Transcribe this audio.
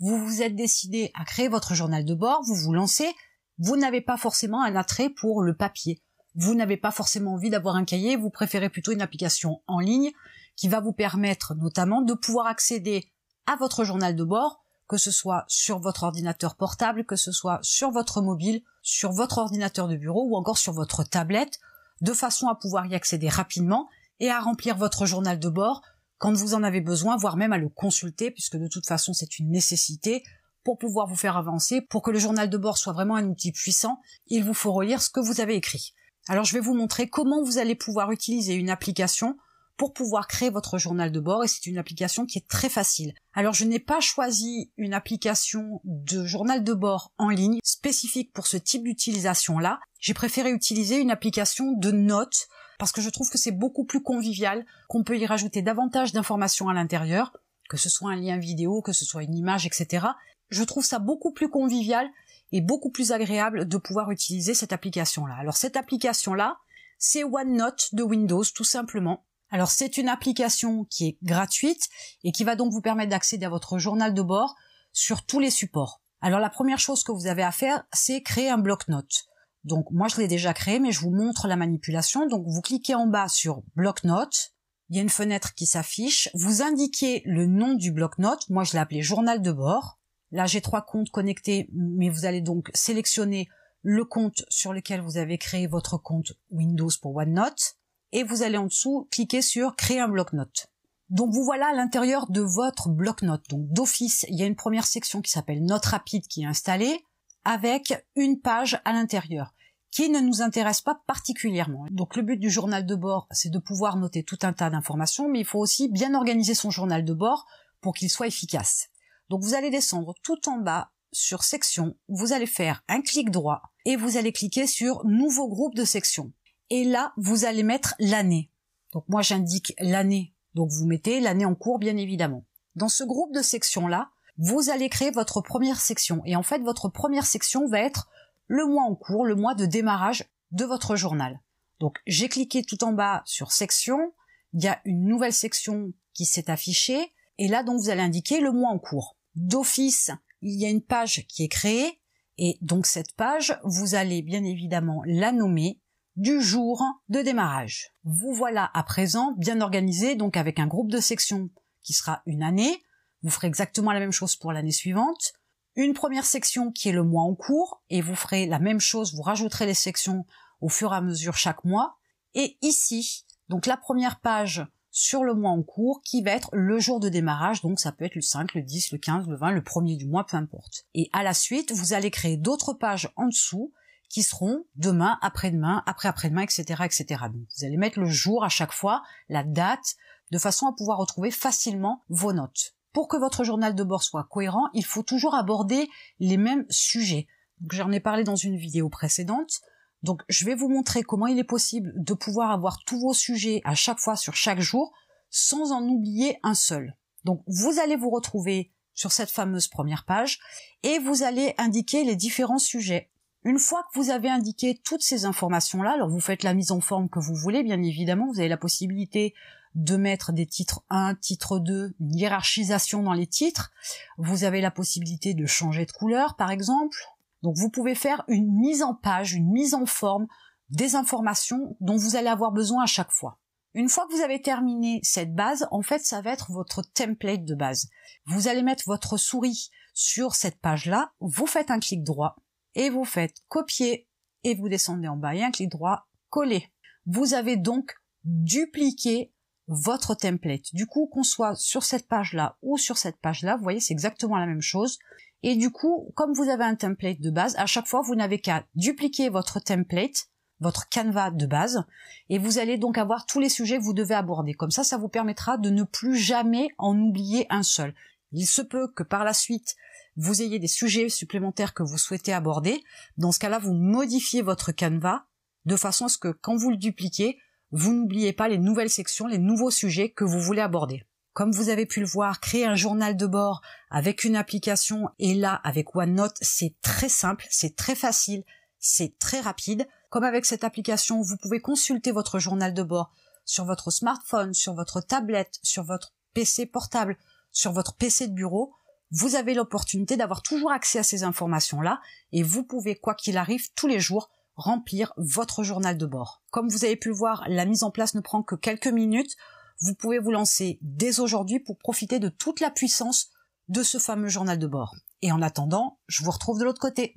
vous vous êtes décidé à créer votre journal de bord, vous vous lancez, vous n'avez pas forcément un attrait pour le papier. Vous n'avez pas forcément envie d'avoir un cahier, vous préférez plutôt une application en ligne qui va vous permettre notamment de pouvoir accéder à votre journal de bord, que ce soit sur votre ordinateur portable, que ce soit sur votre mobile, sur votre ordinateur de bureau ou encore sur votre tablette, de façon à pouvoir y accéder rapidement et à remplir votre journal de bord quand vous en avez besoin, voire même à le consulter, puisque de toute façon c'est une nécessité pour pouvoir vous faire avancer, pour que le journal de bord soit vraiment un outil puissant, il vous faut relire ce que vous avez écrit. Alors je vais vous montrer comment vous allez pouvoir utiliser une application pour pouvoir créer votre journal de bord et c'est une application qui est très facile. Alors je n'ai pas choisi une application de journal de bord en ligne spécifique pour ce type d'utilisation là. J'ai préféré utiliser une application de notes parce que je trouve que c'est beaucoup plus convivial, qu'on peut y rajouter davantage d'informations à l'intérieur, que ce soit un lien vidéo, que ce soit une image, etc. Je trouve ça beaucoup plus convivial et beaucoup plus agréable de pouvoir utiliser cette application-là. Alors cette application-là, c'est OneNote de Windows, tout simplement. Alors c'est une application qui est gratuite et qui va donc vous permettre d'accéder à votre journal de bord sur tous les supports. Alors la première chose que vous avez à faire, c'est créer un bloc-notes. Donc moi je l'ai déjà créé, mais je vous montre la manipulation. Donc vous cliquez en bas sur bloc-notes, il y a une fenêtre qui s'affiche, vous indiquez le nom du bloc-notes, moi je l'ai appelé journal de bord. Là j'ai trois comptes connectés, mais vous allez donc sélectionner le compte sur lequel vous avez créé votre compte Windows pour OneNote et vous allez en dessous cliquer sur créer un bloc-notes. Donc vous voilà à l'intérieur de votre bloc-notes. Donc d'office, il y a une première section qui s'appelle Notes rapides qui est installée avec une page à l'intérieur qui ne nous intéresse pas particulièrement. Donc le but du journal de bord, c'est de pouvoir noter tout un tas d'informations, mais il faut aussi bien organiser son journal de bord pour qu'il soit efficace. Donc vous allez descendre tout en bas sur section, vous allez faire un clic droit et vous allez cliquer sur nouveau groupe de section et là, vous allez mettre l'année. Donc moi, j'indique l'année. Donc vous mettez l'année en cours, bien évidemment. Dans ce groupe de sections-là, vous allez créer votre première section. Et en fait, votre première section va être le mois en cours, le mois de démarrage de votre journal. Donc j'ai cliqué tout en bas sur section. Il y a une nouvelle section qui s'est affichée. Et là, donc, vous allez indiquer le mois en cours. D'office, il y a une page qui est créée. Et donc cette page, vous allez bien évidemment la nommer du jour de démarrage. Vous voilà à présent bien organisé, donc avec un groupe de sections qui sera une année. Vous ferez exactement la même chose pour l'année suivante. Une première section qui est le mois en cours, et vous ferez la même chose, vous rajouterez les sections au fur et à mesure chaque mois. Et ici, donc la première page sur le mois en cours qui va être le jour de démarrage, donc ça peut être le 5, le 10, le 15, le 20, le premier du mois, peu importe. Et à la suite, vous allez créer d'autres pages en dessous qui seront demain, après-demain, après-après-demain, etc., etc. Vous allez mettre le jour à chaque fois, la date, de façon à pouvoir retrouver facilement vos notes. Pour que votre journal de bord soit cohérent, il faut toujours aborder les mêmes sujets. J'en ai parlé dans une vidéo précédente. Donc, je vais vous montrer comment il est possible de pouvoir avoir tous vos sujets à chaque fois sur chaque jour, sans en oublier un seul. Donc, vous allez vous retrouver sur cette fameuse première page et vous allez indiquer les différents sujets. Une fois que vous avez indiqué toutes ces informations-là, alors vous faites la mise en forme que vous voulez, bien évidemment, vous avez la possibilité de mettre des titres 1, titre 2, une hiérarchisation dans les titres. Vous avez la possibilité de changer de couleur, par exemple. Donc vous pouvez faire une mise en page, une mise en forme des informations dont vous allez avoir besoin à chaque fois. Une fois que vous avez terminé cette base, en fait, ça va être votre template de base. Vous allez mettre votre souris sur cette page-là, vous faites un clic droit, et vous faites copier et vous descendez en bas et un clic droit, coller. Vous avez donc dupliqué votre template. Du coup, qu'on soit sur cette page-là ou sur cette page-là, vous voyez, c'est exactement la même chose. Et du coup, comme vous avez un template de base, à chaque fois, vous n'avez qu'à dupliquer votre template, votre canevas de base, et vous allez donc avoir tous les sujets que vous devez aborder. Comme ça, ça vous permettra de ne plus jamais en oublier un seul. Il se peut que par la suite, vous ayez des sujets supplémentaires que vous souhaitez aborder. Dans ce cas-là, vous modifiez votre canevas de façon à ce que quand vous le dupliquez, vous n'oubliez pas les nouvelles sections, les nouveaux sujets que vous voulez aborder. Comme vous avez pu le voir, créer un journal de bord avec une application et là avec OneNote, c'est très simple, c'est très facile, c'est très rapide. Comme avec cette application, vous pouvez consulter votre journal de bord sur votre smartphone, sur votre tablette, sur votre PC portable, sur votre PC de bureau vous avez l'opportunité d'avoir toujours accès à ces informations-là et vous pouvez, quoi qu'il arrive, tous les jours, remplir votre journal de bord. Comme vous avez pu le voir, la mise en place ne prend que quelques minutes. Vous pouvez vous lancer dès aujourd'hui pour profiter de toute la puissance de ce fameux journal de bord. Et en attendant, je vous retrouve de l'autre côté.